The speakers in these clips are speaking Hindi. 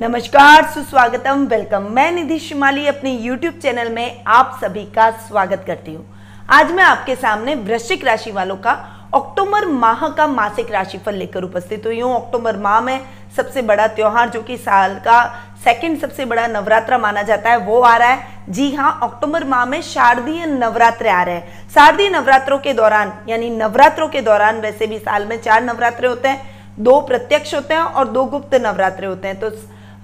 नमस्कार, सुस्वागतम वेलकम मैं निधि शिमाली अपने YouTube चैनल में आप सभी का स्वागत करती हूँ। आज मैं आपके सामने वृश्चिक राशि वालों का अक्टूबर माह का मासिक राशिफल लेकर उपस्थित हुई हूँ। अक्टूबर माह में सबसे बड़ा त्योहार, जो कि साल का सेकंड सबसे बड़ा नवरात्र माना जाता है, वो आ रहा है। जी हाँ अक्टूबर माह में शारदीय नवरात्र आ रहे हैं। शारदीय नवरात्रों के दौरान, यानी नवरात्रों के दौरान वैसे भी साल में चार नवरात्रे होते हैं, दो प्रत्यक्ष होते हैं और दो गुप्त नवरात्रे होते हैं। तो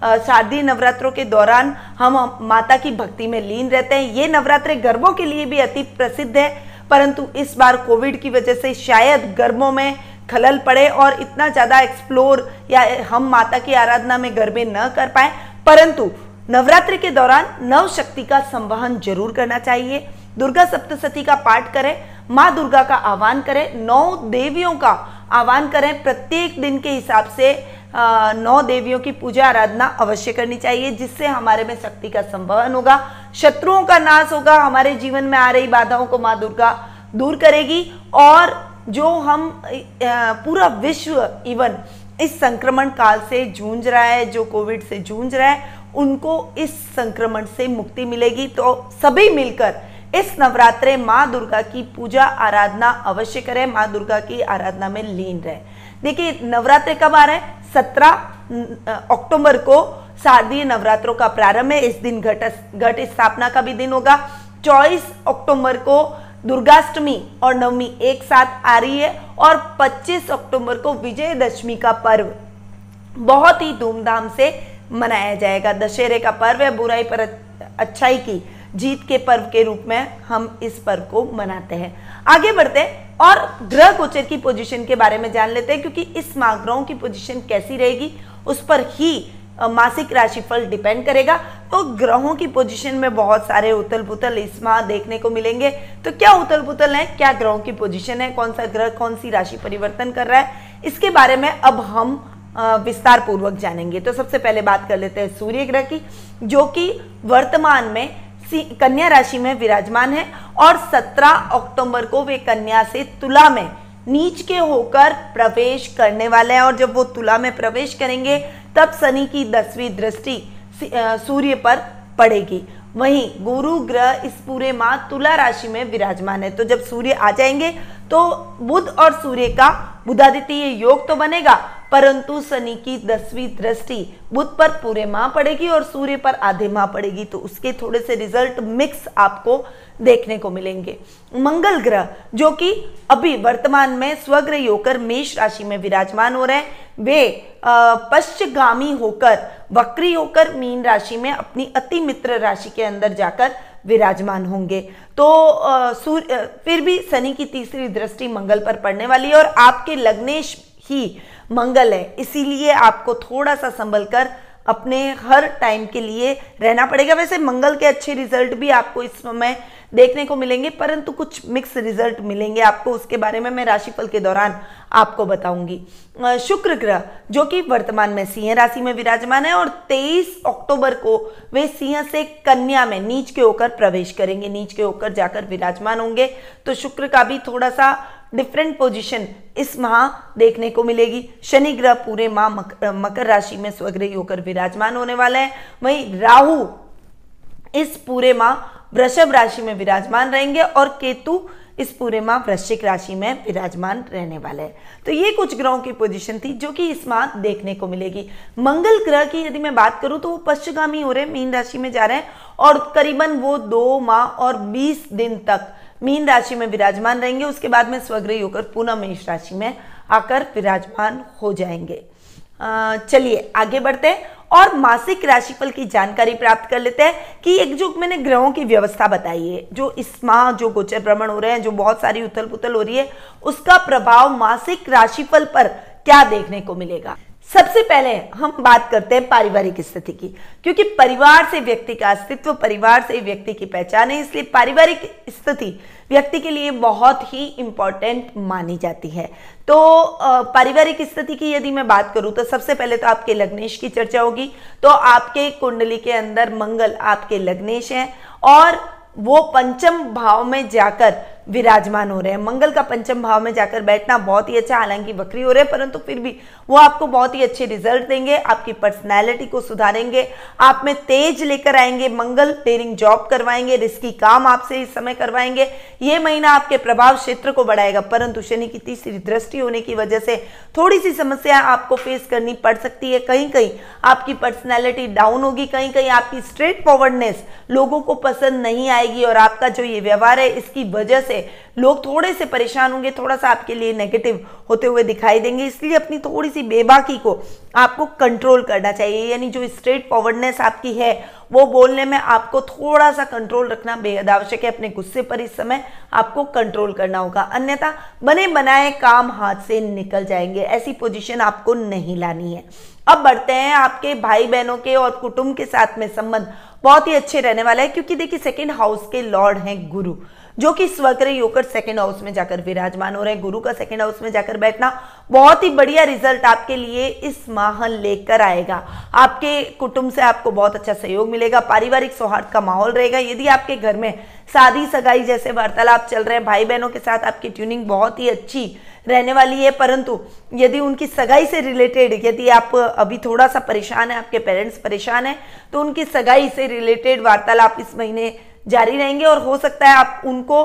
शारदीय नवरात्रों के दौरान हम माता की भक्ति में लीन रहते हैं। ये नवरात्रे गर्भों के लिए भी अति प्रसिद्ध है, परंतु इस बार कोविड की वजह से शायद गर्भों में खलल पड़े और इतना ज़्यादा एक्सप्लोर या हम माता की आराधना में गरबे न कर पाए। परंतु नवरात्रि के दौरान नव शक्ति का संवहन ज़रूर करना चाहिए। दुर्गा सप्तशती का पाठ करें, माँ दुर्गा का आह्वान करें, नौ देवियों का आह्वान करें। प्रत्येक दिन के हिसाब से नौ देवियों की पूजा आराधना अवश्य करनी चाहिए, जिससे हमारे में शक्ति का संवहन होगा, शत्रुओं का नाश होगा, हमारे जीवन में आ रही बाधाओं को माँ दुर्गा दूर करेगी, और जो हम पूरा विश्व इवन इस संक्रमण काल से जूझ रहा है, जो कोविड से जूझ रहा है, उनको इस संक्रमण से मुक्ति मिलेगी। तो सभी मिलकर इस नवरात्रे माँ दुर्गा की पूजा आराधना अवश्य करें, माँ दुर्गा की आराधना में लीन रहे। देखिए, नवरात्रे कब आ रहे हैं? सत्रह अक्टूबर को शारदीय नवरात्रों का प्रारंभ है। इस दिन घट घट स्थापना का भी दिन होगा। चौबीस अक्टूबर को दुर्गाष्टमी और नवमी एक साथ आ रही है और 25 अक्टूबर को विजयदशमी का पर्व बहुत ही धूमधाम से मनाया जाएगा। दशहरे का पर्व है, बुराई पर अच्छाई की, जीत के पर्व के रूप में हम इस पर्व को मनाते हैं। आगे बढ़ते हैं और ग्रह गोचर की पोजीशन के बारे में जान लेते हैं, क्योंकि इस माह ग्रहों की पोजीशन कैसी रहेगी, उस पर ही मासिक राशिफल डिपेंड करेगा। तो ग्रहों की पोजीशन में बहुत सारे उथल पुथल इस माह देखने को मिलेंगे। तो क्या उथल पुथल है, क्या ग्रहों की पोजीशन है, कौन सा ग्रह कौन सी राशि परिवर्तन कर रहा है, इसके बारे में अब हम विस्तार पूर्वक जानेंगे। तो सबसे पहले बात कर लेते हैं सूर्य ग्रह की, जो कि वर्तमान में कन्या राशि में विराजमान है और 17 अक्टूबर को वे कन्या से तुला में नीच के होकर प्रवेश करने वाले हैं और जब वो तुला में प्रवेश करेंगे, तब शनि की दसवीं दृष्टि सूर्य पर पड़ेगी। वहीं गुरु ग्रह इस पूरे माह तुला राशि में विराजमान है। तो जब सूर्य आ जाएँगे तो बुध और सूर्य का बुधादित्य योग तो बनेगा परंतु शनि की दसवीं दृष्टि बुध पर पूरे माह पड़ेगी और सूर्य पर आधे माह पड़ेगी तो उसके थोड़े से रिज़ल्ट मिक्स आपको देखने को मिलेंगे। मंगल ग्रह, जो कि अभी वर्तमान में स्वग्रह होकर मेष राशि में विराजमान हो रहे हैं, वे पश्चगामी होकर, वक्री होकर मीन राशि में अपनी अति मित्र राशि के अंदर जाकर विराजमान होंगे। तो सूर्य फिर भी शनि की तीसरी दृष्टि मंगल पर पड़ने वाली है और आपके लग्नेश ही मंगल है। इसीलिए आपको थोड़ा सा संभल कर अपने हर टाइम के लिए रहना पड़ेगा। वैसे मंगल के अच्छे रिज़ल्ट भी आपको इस समय देखने को मिलेंगे, परंतु कुछ मिक्स रिज़ल्ट मिलेंगे आपको, उसके बारे में मैं राशिफल के दौरान आपको बताऊँगी। शुक्र ग्रह, जो कि वर्तमान में सिंह राशि में विराजमान है और 23 अक्टूबर को वे सिंह से कन्या में नीच के होकर प्रवेश करेंगे। नीच के होकर जाकर विराजमान होंगे। तो शुक्र का भी थोड़ा सा डिफरेंट पोजीशन इस माह देखने को मिलेगी। शनि ग्रह पूरे माह मकर, राशि में स्वग्रही होकर विराजमान होने वाले हैं। वहीं राहु इस पूरे माह वृषभ राशि में विराजमान रहेंगे और केतु इस पूरे माह वृश्चिक राशि में विराजमान रहने वाले हैं। तो ये कुछ ग्रहों की पोजीशन थी जो कि इस माह देखने को मिलेगी। मंगल ग्रह की यदि मैं बात करूँ तो वो पश्चिगामी हो रहे हैं मीन राशि में जा रहे हैं और करीबन वो दो माह और बीस दिन तक मीन राशि में विराजमान रहेंगे, उसके बाद में स्वग्रही होकर पुनः मेष राशि में आकर विराजमान हो जाएँगे। चलिए, आगे बढ़ते हैं और मासिक राशिफल की जानकारी प्राप्त कर लेते हैं कि एक जो मैंने ग्रहों की व्यवस्था बताई है, जो इस माह जो गोचर भ्रमण हो रहे हैं, जो बहुत सारी उथल पुथल हो रही है, उसका प्रभाव मासिक राशिफल पर क्या देखने को मिलेगा? सबसे पहले हम बात करते हैं पारिवारिक स्थिति की, क्योंकि परिवार से व्यक्ति का अस्तित्व, परिवार से व्यक्ति की पहचान है, इसलिए पारिवारिक स्थिति व्यक्ति के लिए बहुत ही इंपॉर्टेंट मानी जाती है। तो पारिवारिक स्थिति की यदि मैं बात करूँ तो सबसे पहले तो आपके लग्नेश की चर्चा होगी तो आपके कुंडली के अंदर मंगल आपके लग्नेश हैं, और वो पंचम भाव में जाकर विराजमान हो रहे हैं। मंगल का पंचम भाव में जाकर बैठना बहुत ही अच्छा हालाँकि वक्री हो रहे हैं, परंतु फिर भी वो आपको बहुत ही अच्छे रिज़ल्ट देंगे, आपकी पर्सनैलिटी को सुधारेंगे, आप में तेज लेकर आएँगे, मंगल डेरिंग जॉब करवाएँगे रिस्की काम आपसे इस समय करवाएँगे, ये महीना आपके प्रभाव क्षेत्र को बढ़ाएगा, परंतु शनि की तीसरी दृष्टि होने की वजह से थोड़ी सी समस्या आपको फेस करनी पड़ सकती है। कहीं कहीं आपकी पर्सनैलिटी डाउन होगी कहीं कहीं आपकी स्ट्रेट फॉरवर्डनेस लोगों को पसंद नहीं आएगी और आपका जो ये व्यवहार है, इसकी वजह से लोग थोड़े से परेशान होंगे, थोड़ा सा आपके लिए नेगेटिव होते हुए दिखाई देंगे। इसलिए अपनी थोड़ी सी बेबाकी को आपको कंट्रोल करना चाहिए। यानी जो स्ट्रेट फॉरवर्डनेस आपकी है, वो बोलने में आपको थोड़ा सा कंट्रोल रखना बेहद आवश्यक है। अपने गुस्से पर इस समय आपको कंट्रोल करना होगा। अन्यथा बने बनाए काम हाथ से निकल जाएँगे। ऐसी पोजीशन आपको नहीं लानी है। अब बढ़ते हैं आपके भाई बहनों के और कुटुंब के साथ में संबंध। बहुत ही अच्छे रहने वाला है, क्योंकि देखिए सेकेंड हाउस के लॉर्ड हैं गुरु। जो कि स्वग्रह होकर सेकेंड हाउस में जाकर विराजमान हो रहे हैं। गुरु का सेकेंड हाउस में जाकर बैठना बहुत ही बढ़िया रिज़ल्ट आपके लिए इस माह लेकर आएगा। आपके कुटुंब से आपको बहुत अच्छा सहयोग मिलेगा। पारिवारिक सौहार्द का माहौल रहेगा। यदि आपके घर में शादी सगाई जैसे वार्तालाप चल रहे हैं भाई बहनों के साथ आपकी ट्यूनिंग बहुत ही अच्छी रहने वाली है। परंतु यदि उनकी सगाई से रिलेटेड यदि आप अभी थोड़ा सा परेशान है, आपके पेरेंट्स परेशान है तो उनकी सगाई से रिलेटेड वार्तालाप इस महीने जारी रहेंगे और हो सकता है आप उनको,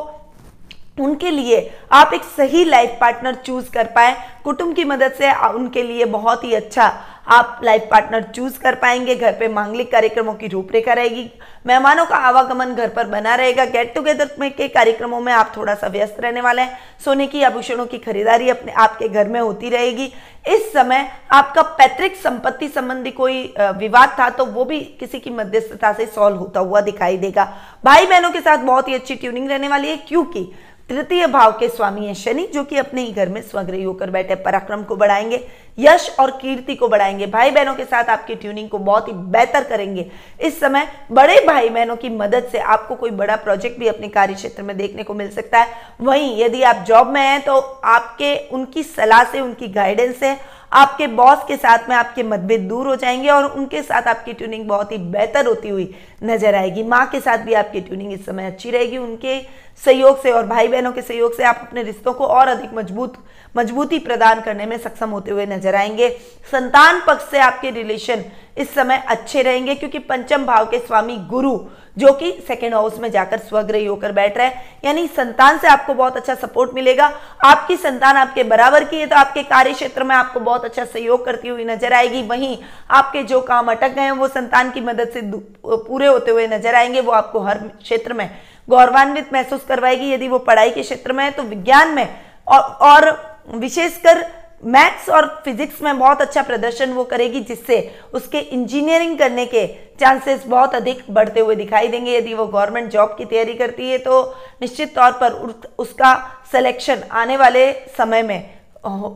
उनके लिए आप एक सही लाइफ पार्टनर चूज़ कर पाए। कुटुंब की मदद से उनके लिए बहुत ही अच्छा आप लाइफ पार्टनर चूज़ कर पाएँगे। घर पे मांगलिक कार्यक्रमों की रूपरेखा रहेगी। मेहमानों का आवागमन घर पर बना रहेगा। गेट टुगेदर में के कार्यक्रमों में आप थोड़ा सा व्यस्त रहने वाले हैं। सोने की, आभूषणों की खरीदारी अपने, आपके घर में होती रहेगी। इस समय आपका पैतृक संपत्ति संबंधी कोई विवाद था तो वो भी किसी की मध्यस्थता से सॉल्व होता हुआ दिखाई देगा। भाई बहनों के साथ बहुत ही अच्छी ट्यूनिंग रहने वाली है, क्योंकि तृतीय भाव के स्वामी है शनि, जो कि अपने ही घर में स्वग्रही होकर बैठे पराक्रम को बढ़ाएँगे, यश और कीर्ति को बढ़ाएँगे। भाई बहनों के साथ आपकी ट्यूनिंग को बहुत ही बेहतर करेंगे। इस समय बड़े भाई बहनों की मदद से आपको कोई बड़ा प्रोजेक्ट भी अपने कार्य क्षेत्र में देखने को मिल सकता है। वहीं यदि आप जॉब में हैं तो आपके, उनकी सलाह से, उनकी गाइडेंस से आपके बॉस के साथ में आपके मतभेद दूर हो जाएँगे और उनके साथ आपकी ट्यूनिंग बहुत ही बेहतर होती हुई नज़र आएगी। माँ के साथ भी आपकी ट्यूनिंग इस समय अच्छी रहेगी। उनके सहयोग से और भाई बहनों के सहयोग से आप अपने रिश्तों को और अधिक मज़बूत, मजबूती प्रदान करने में सक्षम होते हुए नज़र आएँगे। संतान पक्ष से आपके रिलेशन इस समय अच्छे रहेंगे क्योंकि पंचम भाव के स्वामी गुरु जो कि सेकेंड हाउस में जाकर स्वग्रही होकर बैठ रहे हैं। यानी संतान से आपको बहुत अच्छा सपोर्ट मिलेगा। आपकी संतान आपके बराबर की है तो आपके कार्य क्षेत्र में आपको बहुत अच्छा सहयोग करती हुई नज़र आएगी। वहीं आपके जो काम अटक गए हैं वो संतान की मदद से पूरे होते हुए नज़र आएँगे। वो आपको हर क्षेत्र में गौरवान्वित महसूस करवाएगी। यदि वो पढ़ाई के क्षेत्र में है तो विज्ञान में। और, और विशेषकर मैथ्स और फिजिक्स में बहुत अच्छा प्रदर्शन वो करेगी, जिससे उसके इंजीनियरिंग करने के चांसेस बहुत अधिक बढ़ते हुए दिखाई देंगे। यदि वो गवर्नमेंट जॉब की तैयारी करती है तो निश्चित तौर पर उसका सिलेक्शन आने वाले समय में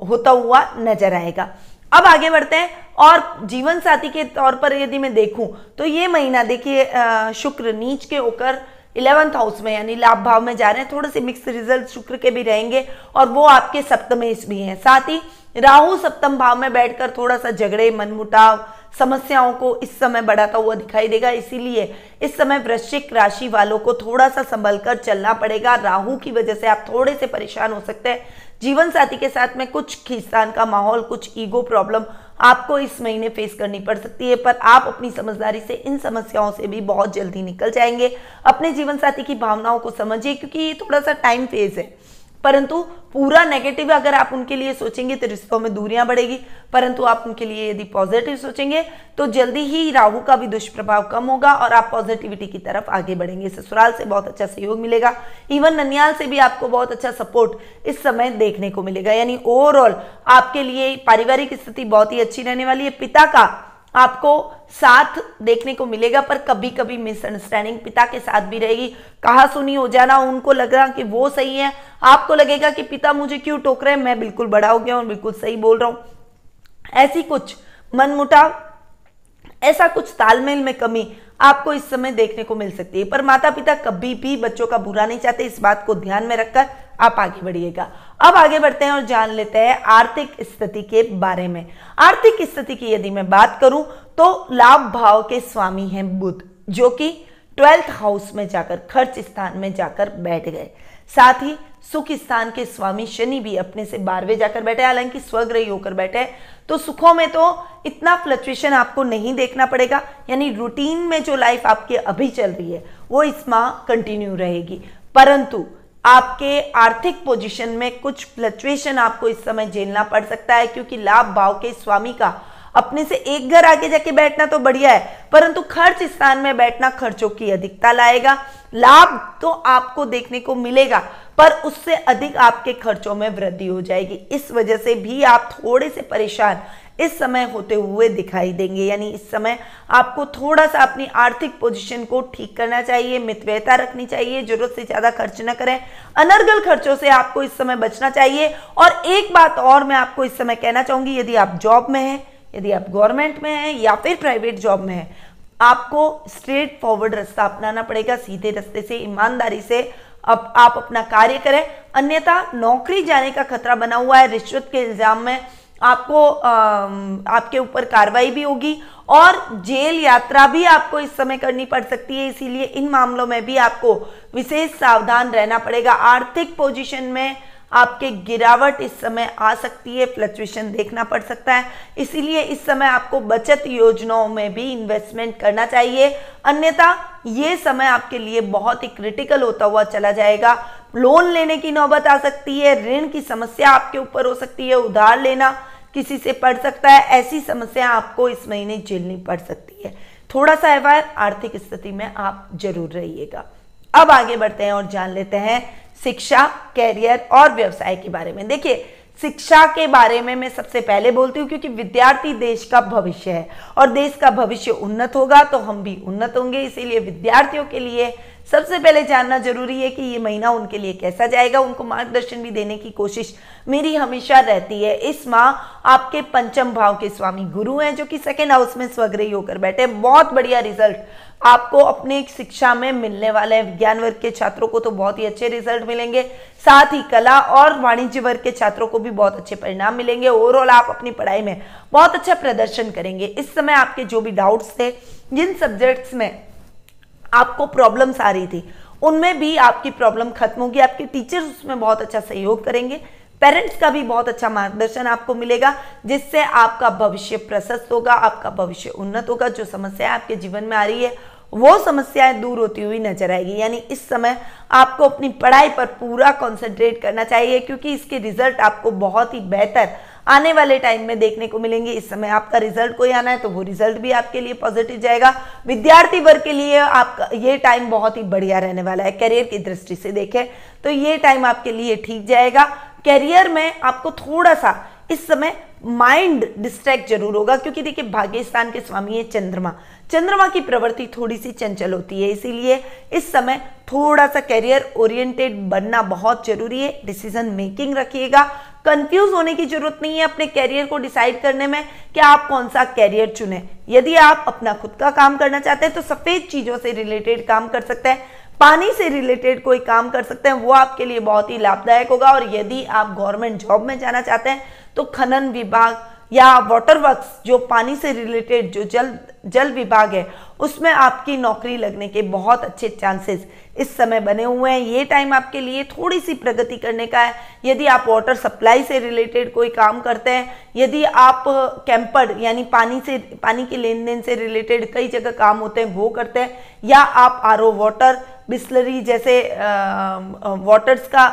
होता हुआ नज़र आएगा। अब आगे बढ़ते हैं, और जीवन साथी के तौर पर यदि मैं देखूँ तो ये महीना देखिए शुक्र नीच के होकर इलेवंथ हाउस में यानी लाभ भाव में जा रहे हैं। थोड़े से मिक्स रिज़ल्ट शुक्र के भी रहेंगे, और वो आपके सप्तमेश भी हैं। साथ ही राहु सप्तम भाव में बैठकर थोड़ा सा झगड़े, मनमुटाव, समस्याओं को इस समय बढ़ाता हुआ दिखाई देगा। इसीलिए इस समय वृश्चिक राशि वालों को थोड़ा सा संभल कर चलना पड़ेगा। राहु की वजह से आप थोड़े से परेशान हो सकते हैं। जीवन साथी के साथ में कुछ खींचतान का माहौल, कुछ ईगो प्रॉब्लम आपको इस महीने फेस करनी पड़ सकती है, पर आप अपनी समझदारी से इन समस्याओं से भी बहुत जल्दी निकल जाएँगे। अपने जीवन साथी की भावनाओं को समझिए, क्योंकि ये थोड़ा सा टाइम फ़ेज़ है। परंतु पूरा नेगेटिव अगर आप उनके लिए सोचेंगे तो रिश्तों में दूरियाँ बढ़ेगी, परंतु आप उनके लिए यदि पॉजिटिव सोचेंगे तो जल्दी ही राहु का भी दुष्प्रभाव कम होगा और आप पॉजिटिविटी की तरफ़ आगे बढ़ेंगे। ससुराल से बहुत अच्छा सहयोग मिलेगा। इवन ननियाल से भी आपको बहुत अच्छा सपोर्ट इस समय देखने को मिलेगा। यानी ओवरऑल आपके लिए पारिवारिक स्थिति बहुत ही अच्छी रहने वाली है। पिता का आपको साथ देखने को मिलेगा, पर कभी कभी मिसअंडरस्टैंडिंग पिता के साथ भी रहेगी। कहा सुनी हो जाना, उनको लग रहा कि वो सही है। आपको लगेगा कि पिता मुझे क्यों टोक रहे हैं? मैं बिल्कुल बड़ा हो गया और बिल्कुल सही बोल रहा हूँ। ऐसी कुछ मनमुटाव, ऐसा कुछ तालमेल में कमी आपको इस समय देखने को मिल सकती है। पर माता पिता कभी भी बच्चों का बुरा नहीं चाहते, इस बात को ध्यान में रखकर आप आगे बढ़िएगा। अब आगे बढ़ते हैं और जान लेते हैं आर्थिक स्थिति के बारे में। आर्थिक स्थिति की यदि मैं बात करूँ तो लाभ भाव के स्वामी हैं बुद्ध जो कि ट्वेल्थ हाउस में जाकर, खर्च स्थान में जाकर बैठ गए। साथ ही सुख स्थान के स्वामी शनि भी अपने से बारहवें जाकर बैठे हालाँकि स्वग्रही होकर बैठे तो सुखों में तो इतना फ्लक्चुएशन आपको नहीं देखना पड़ेगा। यानी रूटीन में जो लाइफ आपके अभी चल रही है, वो इस माह कंटिन्यू रहेगी। परंतु आपके आर्थिक पोजीशन में कुछ फ्लक्चुएशन आपको इस समय झेलना पड़ सकता है, क्योंकि लाभ भाव के स्वामी का अपने से एक घर आगे जाके बैठना तो बढ़िया है, परंतु खर्च स्थान में बैठना खर्चों की अधिकता लाएगा, लाभ तो आपको देखने को मिलेगा, पर उससे अधिक आपके खर्चों में वृद्धि हो जाएगी। इस वजह से भी आप थोड़े से परेशान इस समय होते हुए दिखाई देंगे, यानी इस समय आपको थोड़ा सा अपनी आर्थिक पोजीशन को ठीक करना चाहिए मितव्यता रखनी चाहिए, ज़रूरत से ज़्यादा खर्च न करें, अनर्गल खर्चों से आपको इस समय बचना चाहिए। और एक बात और मैं आपको इस समय कहना चाहूँगी, यदि आप जॉब में हैं यदि आप गवर्नमेंट में हैं या फिर प्राइवेट जॉब में हैं आपको स्ट्रेट फॉरवर्ड रास्ता अपनाना पड़ेगा सीधे रास्ते से ईमानदारी से। अब आप अपना कार्य करें अन्यथा नौकरी जाने का खतरा बना हुआ है रिश्वत के इल्ज़ाम में। आपको आ, आपके ऊपर कार्रवाई भी होगी और जेल यात्रा भी आपको इस समय करनी पड़ सकती है। इसीलिए इन मामलों में भी आपको विशेष सावधान रहना पड़ेगा। आर्थिक पोजीशन में आपके गिरावट इस समय आ सकती है फ्लक्चुएशन देखना पड़ सकता है। इसीलिए इस समय आपको बचत योजनाओं में भी इन्वेस्टमेंट करना चाहिए। अन्यथा, ये समय आपके लिए बहुत ही क्रिटिकल होता हुआ चला जाएगा। लोन लेने की नौबत आ सकती है, ऋण की समस्या आपके ऊपर हो सकती है, उधार लेना किसी से पड़ सकता है, ऐसी समस्या आपको इस महीने झेलनी पड़ सकती है। थोड़ा सा अवार आर्थिक स्थिति में आप ज़रूर रहिएगा। अब आगे बढ़ते हैं और जान लेते हैं शिक्षा कैरियर और व्यवसाय के बारे में। देखिए, शिक्षा के बारे में मैं सबसे पहले बोलती हूँ क्योंकि विद्यार्थी देश का भविष्य है और देश का भविष्य उन्नत होगा तो हम भी उन्नत होंगे, इसीलिए विद्यार्थियों के लिए सबसे पहले जानना ज़रूरी है कि ये महीना उनके लिए कैसा जाएगा। उनको मार्गदर्शन भी देने की कोशिश मेरी हमेशा रहती है। इस माह आपके पंचम भाव के स्वामी गुरु हैं, जो कि सेकेंड हाउस में स्वग्रही होकर बैठे बहुत बढ़िया रिज़ल्ट आपको अपने शिक्षा में मिलने वाले हैं। विज्ञान वर्ग के छात्रों को तो बहुत ही अच्छे रिज़ल्ट मिलेंगे। साथ ही कला और वाणिज्य वर्ग के छात्रों को भी बहुत अच्छे परिणाम मिलेंगे। ओवरऑल आप अपनी पढ़ाई में बहुत अच्छा प्रदर्शन करेंगे। इस समय आपके जो भी डाउट्स थे, जिन सब्जेक्ट्स में आपको प्रॉब्लम्स आ रही थी। उनमें भी आपकी प्रॉब्लम खत्म होगी। आपके टीचर्स उसमें बहुत अच्छा सहयोग करेंगे। पेरेंट्स का भी बहुत अच्छा मार्गदर्शन आपको मिलेगा, जिससे आपका भविष्य प्रशस्त होगा, आपका भविष्य उन्नत होगा। जो समस्या आपके जीवन में आ रही है, वो समस्याएँ दूर होती हुई नज़र आएगी। यानी इस समय आपको अपनी पढ़ाई पर पूरा कंसंट्रेट करना चाहिए, क्योंकि इसके रिज़ल्ट आपको बहुत ही बेहतर आने वाले टाइम में देखने को मिलेंगे। इस समय आपका रिज़ल्ट कोई आना है तो वो रिज़ल्ट भी आपके लिए पॉजिटिव जाएगा। विद्यार्थी वर्ग के लिए आपका ये टाइम बहुत ही बढ़िया रहने वाला है। करियर की दृष्टि से देखें तो ये टाइम आपके लिए ठीक जाएगा। करियर में आपको थोड़ा सा इस समय माइंड डिस्ट्रैक्ट ज़रूर होगा क्योंकि देखिए भाग्यस्थान के स्वामी है चंद्रमा। चंद्रमा की प्रवृत्ति थोड़ी सी चंचल होती है, इसीलिए इस समय थोड़ा सा करियर ओरिएंटेड बनना बहुत ज़रूरी है। डिसीज़न मेकिंग रखिएगा। कंफ्यूज होने की ज़रूरत नहीं है अपने कैरियर को डिसाइड करने में कि आप कौन सा कैरियर चुने। यदि आप अपना खुद का काम करना चाहते हैं तो सफ़ेद चीज़ों से रिलेटेड काम कर सकते हैं, पानी से रिलेटेड कोई काम कर सकते हैं, वो आपके लिए बहुत ही लाभदायक होगा। और यदि आप गवर्नमेंट जॉब में जाना चाहते हैं तो खनन विभाग या वाटर वर्क्स जो पानी से रिलेटेड जो जल जल विभाग है, उसमें आपकी नौकरी लगने के बहुत अच्छे चांसेस इस समय बने हुए हैं। ये टाइम आपके लिए थोड़ी सी प्रगति करने का है। यदि आप वाटर सप्लाई से रिलेटेड कोई काम करते हैं, यदि आप कैंपर यानी पानी से, पानी के लेन देन से रिलेटेड कई जगह काम होते हैं, वो करते हैं, या आप आर वाटर बिस्लरी जैसे वाटर्स का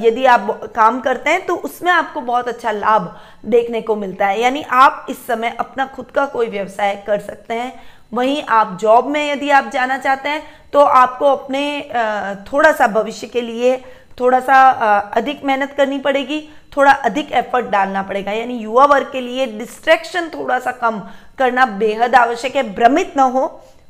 यदि आप काम करते हैं तो उसमें आपको बहुत अच्छा लाभ देखने को मिलता है। यानी आप इस समय अपना खुद का कोई व्यवसाय कर सकते हैं। वहीं आप जॉब में यदि आप जाना चाहते हैं तो आपको अपने थोड़ा सा भविष्य के लिए थोड़ा सा अधिक मेहनत करनी पड़ेगी, थोड़ा अधिक एफर्ट डालना पड़ेगा। यानी युवा वर्ग के लिए डिस्ट्रैक्शन थोड़ा सा कम करना बेहद आवश्यक है। भ्रमित न हो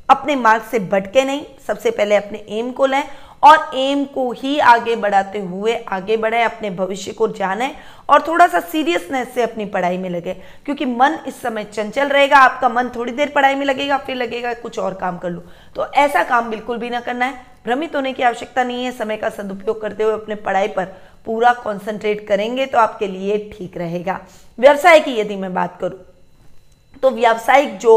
अपने मार्ग से भटके नहीं, सबसे पहले अपने एम को लें और एम को ही आगे बढ़ाते हुए आगे बढ़े, अपने भविष्य को जाने और थोड़ा सा सीरियसनेस से अपनी पढ़ाई में लगे। क्योंकि मन इस समय चंचल रहेगा, आपका मन थोड़ी देर पढ़ाई में लगेगा, फिर लगेगा कुछ और काम कर लो। तो ऐसा काम बिल्कुल भी ना करना है। भ्रमित होने की आवश्यकता नहीं है, समय का सदुपयोग करते हुए अपने पढ़ाई पर पूरा कॉन्सेंट्रेट करेंगे तो आपके लिए ठीक रहेगा। व्यवसाय की यदि मैं बात करूँ तो व्यावसायिक जो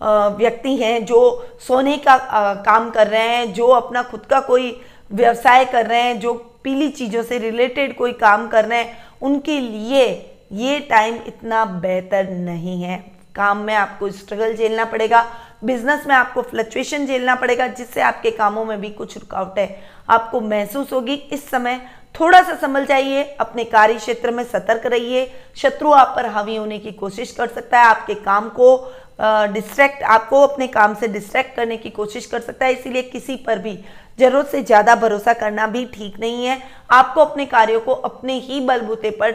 व्यक्ति हैं जो सोने का काम कर रहे हैं, जो अपना खुद का कोई व्यवसाय कर रहे हैं, जो पीली चीज़ों से रिलेटेड कोई काम कर रहे हैं, उनके लिए ये टाइम इतना बेहतर नहीं है। काम में आपको स्ट्रगल झेलना पड़ेगा बिज़नेस में आपको फ्लक्चुएशन झेलना पड़ेगा, जिससे आपके कामों में भी कुछ रुकावट है। आपको महसूस होगी, इस समय थोड़ा सा संभल जाइए, अपने कार्य क्षेत्र में सतर्क रहिए, शत्रु आप पर हावी होने की कोशिश कर सकता है, आपके काम को डिस्ट्रैक्ट आपको अपने काम से डिस्ट्रैक्ट करने की कोशिश कर सकता है, इसीलिए किसी पर भी ज़रूरत से ज़्यादा भरोसा करना भी ठीक नहीं है। आपको अपने कार्यों को अपने ही बलबूते पर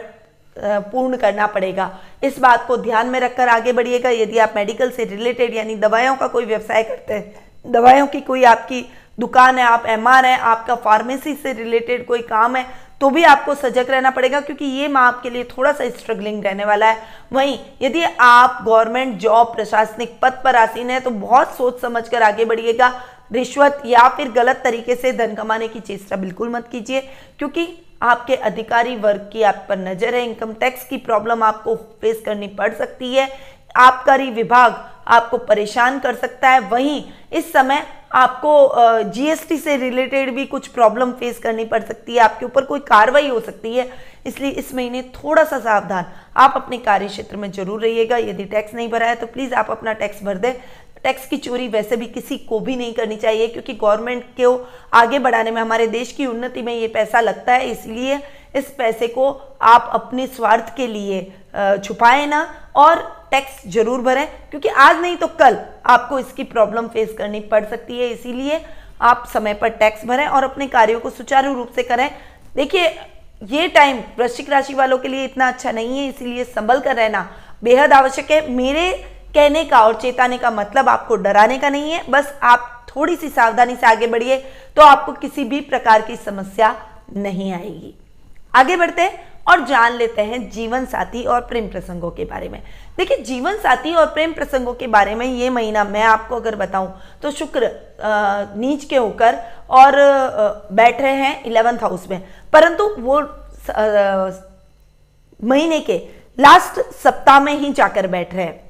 पूर्ण करना पड़ेगा। इस बात को ध्यान में रखकर आगे बढ़िएगा। यदि आप मेडिकल से रिलेटेड यानी दवाइयों का कोई व्यवसाय करते हैं, दवाइयों की कोई आपकी दुकान है, आप एम है, आपका फार्मेसी से रिलेटेड कोई काम है तो भी आपको सजग रहना पड़ेगा, क्योंकि ये माह आपके लिए थोड़ा सा स्ट्रगलिंग रहने वाला है। वहीं, यदि आप गवर्नमेंट जॉब प्रशासनिक पद पर आसीन है तो बहुत सोच समझ कर आगे बढ़िएगा। रिश्वत या फिर गलत तरीके से धन कमाने की चेष्टा बिल्कुल मत कीजिए, क्योंकि आपके अधिकारी वर्ग की आप पर नज़र है इनकम टैक्स की प्रॉब्लम आपको फेस करनी पड़ सकती है। आबकारी विभाग आपको परेशान कर सकता है। वहीं, इस समय आपको जीएसटी से रिलेटेड भी कुछ प्रॉब्लम फेस करनी पड़ सकती है, आपके ऊपर कोई कार्रवाई हो सकती है, इसलिए इस महीने थोड़ा सा सावधान आप अपने कार्य क्षेत्र में ज़रूर रहिएगा। यदि टैक्स नहीं भरा है तो प्लीज़ आप अपना टैक्स भर दें। टैक्स की चोरी वैसे भी किसी को भी नहीं करनी चाहिए, क्योंकि गवर्नमेंट को आगे बढ़ाने में, हमारे देश की उन्नति में ये पैसा लगता है, इसलिए इस पैसे को आप अपने स्वार्थ के लिए छुपाए ना, और टैक्स ज़रूर भरें, क्योंकि आज नहीं तो कल आपको इसकी प्रॉब्लम फेस करनी पड़ सकती है, इसीलिए आप समय पर टैक्स भरें और अपने कार्यों को सुचारू रूप से करें। देखिए, ये टाइम वृश्चिक राशि वालों के लिए इतना अच्छा नहीं है, इसीलिए संभल कर रहना बेहद आवश्यक है। मेरे कहने का और चेताने का मतलब आपको डराने का नहीं है, बस आप थोड़ी सी सावधानी से आगे बढ़िए तो आपको किसी भी प्रकार की समस्या नहीं आएगी। आगे बढ़ते और जान लेते हैं जीवन साथी और प्रेम प्रसंगों के बारे में। देखिए, जीवन साथी और प्रेम प्रसंगों के बारे में ये महीना मैं आपको अगर बताऊँ तो शुक्र नीच के होकर और बैठ रहे हैं इलेवंथ हाउस में। परंतु वो महीने के लास्ट सप्ताह में ही जाकर बैठ रहे हैं।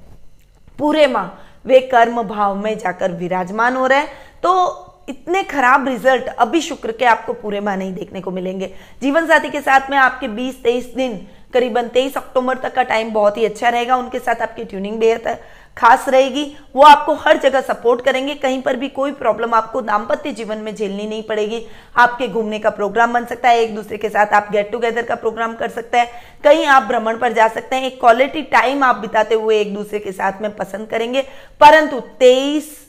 पूरे माह वे कर्म भाव में जाकर विराजमान हो रहे हैं। तो इतने खराब रिज़ल्ट अभी शुक्र के आपको पूरे माह नहीं देखने को मिलेंगे। जीवन साथी के साथ में आपके 20-23 दिन, करीबन 23 अक्टूबर तक का टाइम बहुत ही अच्छा रहेगा। उनके साथ आपकी ट्यूनिंग बेहतर खास रहेगी। वो आपको हर जगह सपोर्ट करेंगे। कहीं पर भी कोई प्रॉब्लम आपको दाम्पत्य जीवन में झेलनी नहीं पड़ेगी। आपके घूमने का प्रोग्राम बन सकता है। एक दूसरे के साथ आप गेट टुगेदर का प्रोग्राम कर सकते हैं। कहीं आप भ्रमण पर जा सकते हैं। एक क्वालिटी टाइम आप बिताते हुए एक दूसरे के साथ में पसंद करेंगे। परंतु तेईस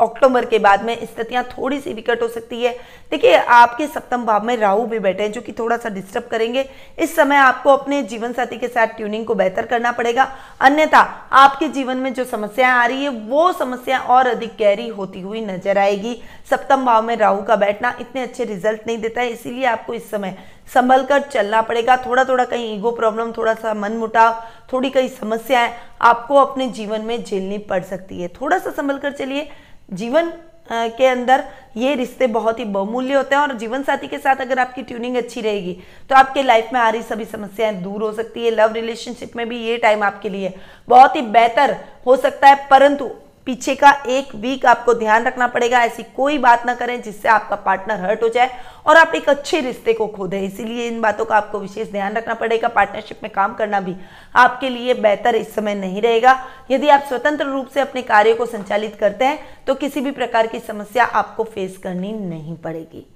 अक्टूबर के बाद में स्थितियाँ थोड़ी सी विकट हो सकती है। देखिए, आपके सप्तम भाव में राहु भी बैठे हैं, जो कि थोड़ा सा डिस्टर्ब करेंगे। इस समय आपको अपने जीवन साथी के साथ ट्यूनिंग को बेहतर करना पड़ेगा। अन्यथा, आपके जीवन में जो समस्याएँ आ रही है, वो समस्या और अधिक गहरी होती हुई नज़र आएगी। सप्तम भाव में राहु का बैठना इतने अच्छे रिज़ल्ट नहीं देता है, इसीलिए आपको इस समय संभल कर चलना पड़ेगा। थोड़ा थोड़ा कहीं ईगो प्रॉब्लम थोड़ा सा मन मुटाव थोड़ी कई समस्याएँ आपको अपने जीवन में झेलनी पड़ सकती है। थोड़ा सा संभल कर चलिए। जीवन के अंदर ये रिश्ते बहुत ही बहुमूल्य होते हैं और जीवन साथी के साथ अगर आपकी ट्यूनिंग अच्छी रहेगी तो आपके लाइफ में आ रही सभी समस्याएँ दूर हो सकती है। लव रिलेशनशिप में भी ये टाइम आपके लिए बहुत ही बेहतर हो सकता है, परंतु पीछे का एक वीक आपको ध्यान रखना पड़ेगा, ऐसी कोई बात ना करें जिससे आपका पार्टनर हर्ट हो जाए और आप एक अच्छे रिश्ते को खो दें। इसीलिए इन बातों का आपको विशेष ध्यान रखना पड़ेगा। पार्टनरशिप में काम करना भी आपके लिए बेहतर इस समय नहीं रहेगा। यदि आप स्वतंत्र रूप से अपने कार्य को संचालित करते हैं तो किसी भी प्रकार की समस्या आपको फेस करनी नहीं पड़ेगी।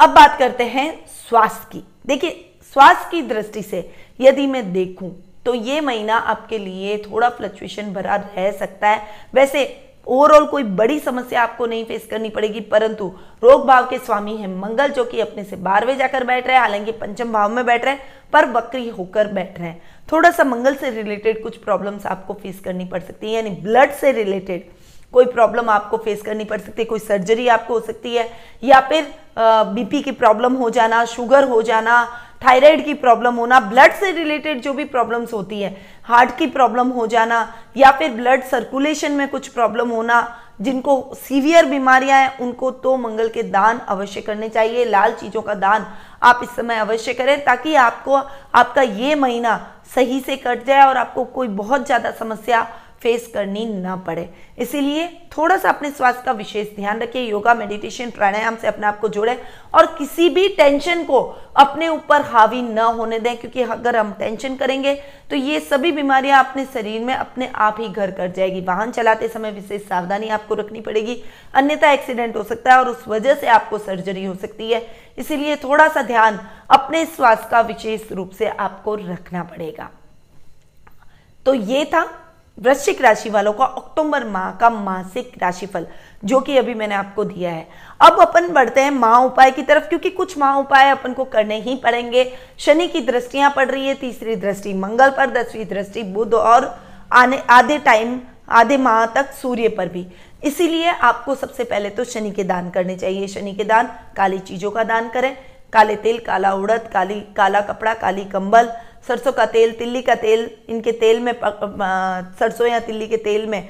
अब बात करते हैं स्वास्थ्य की। देखिए, स्वास्थ्य की दृष्टि से यदि मैं देखूँ तो ये महीना आपके लिए थोड़ा फ्लक्चुएशन भरा रह सकता है। वैसे ओवरऑल कोई बड़ी समस्या आपको नहीं फेस करनी पड़ेगी, परंतु रोग भाव के स्वामी है मंगल, जो कि अपने से बारहवें जाकर बैठ रहे हैं, हालाँकि पंचम भाव में बैठ रहे हैं, पर बकरी होकर बैठ रहे हैं। थोड़ा सा मंगल से रिलेटेड कुछ प्रॉब्लम्स आपको फेस करनी पड़ सकती है, यानी ब्लड से रिलेटेड कोई प्रॉब्लम आपको फेस करनी पड़ सकती है, कोई सर्जरी आपको हो सकती है, या फिर बीपी की प्रॉब्लम हो जाना शुगर हो जाना थायराइड की प्रॉब्लम होना ब्लड से रिलेटेड जो भी प्रॉब्लम्स होती है हार्ट की प्रॉब्लम हो जाना, या फिर ब्लड सर्कुलेशन में कुछ प्रॉब्लम होना, जिनको सीवियर बीमारियाँ हैं, उनको तो मंगल के दान अवश्य करने चाहिए, लाल चीज़ों का दान आप इस समय अवश्य करें, ताकि आपको, आपका ये महीना सही से कट जाए और आपको कोई बहुत ज़्यादा समस्या फेस करनी ना पड़े। इसीलिए थोड़ा सा अपने स्वास्थ्य का विशेष ध्यान रखिए, योगा मेडिटेशन प्राणायाम से अपने आप को जोड़े और किसी भी टेंशन को अपने ऊपर हावी न होने दें, क्योंकि अगर हम टेंशन करेंगे तो ये सभी बीमारियाँ अपने शरीर में अपने आप ही घर कर जाएगी। वाहन चलाते समय विशेष सावधानी आपको रखनी पड़ेगी। अन्यथा एक्सीडेंट हो सकता है और उस वजह से आपको सर्जरी हो सकती है। इसीलिए थोड़ा सा ध्यान अपने स्वास्थ्य का विशेष रूप से आपको रखना पड़ेगा। तो ये था वृश्चिक राशि वालों का अक्टूबर माह का मासिक राशिफल, जो कि अभी मैंने आपको दिया है। अब अपन बढ़ते हैं माह उपाय की तरफ़, क्योंकि कुछ माह उपाय अपन को करने ही पड़ेंगे। शनि की दृष्टियाँ पड़ रही है, तीसरी दृष्टि मंगल पर, दसवीं दृष्टि बुध और आने, आधे टाइम आधे माह तक सूर्य पर भी। इसीलिए आपको सबसे पहले तो शनि के दान करने चाहिए। शनि के दान, काली चीज़ों का दान करें। काले तेल, काला उड़द, काली, काला कपड़ा, काली कंबल सरसों का तेल, तिल्ली का तेल, इनके तेल में सरसों या तिल्ली के तेल में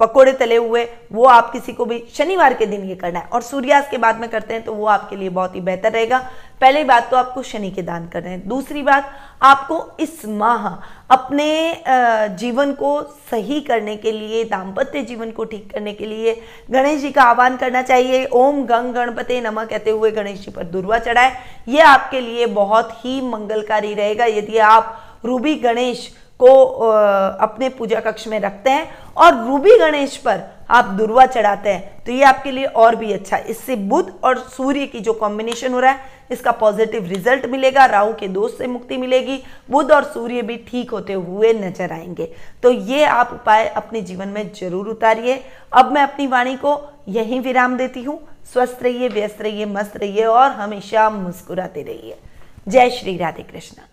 पकोड़े तले हुए, वो आप किसी को भी शनिवार के दिन ये करना है। और सूर्यास्त के बाद में करते हैं तो वो आपके लिए बहुत ही बेहतर रहेगा। पहली बात तो आपको शनि के दान करना हैं। दूसरी बात, आपको इस माह अपने जीवन को सही करने के लिए, दाम्पत्य जीवन को ठीक करने के लिए गणेश जी का आह्वान करना चाहिए। ओम गंग गणपति नमः कहते हुए गणेश जी पर दुर्वा चढ़ाए। ये आपके लिए बहुत ही मंगलकारी रहेगा। यदि आप रूबी गणेश को अपने पूजा कक्ष में रखते हैं और रूबी गणेश पर आप दुर्वा चढ़ाते हैं तो ये आपके लिए और भी अच्छा है। इससे बुध और सूर्य की जो कॉम्बिनेशन हो रहा है, इसका पॉजिटिव रिज़ल्ट मिलेगा, राहु के दोष से मुक्ति मिलेगी, बुध और सूर्य भी ठीक होते हुए नज़र आएँगे। तो ये आप उपाय अपने जीवन में ज़रूर उतारिए। अब मैं अपनी वाणी को यहीं विराम देती हूँ। स्वस्थ रहिए, व्यस्त रहिए, मस्त रहिए और हमेशा मुस्कुराते रहिए। जय श्री राधे कृष्ण।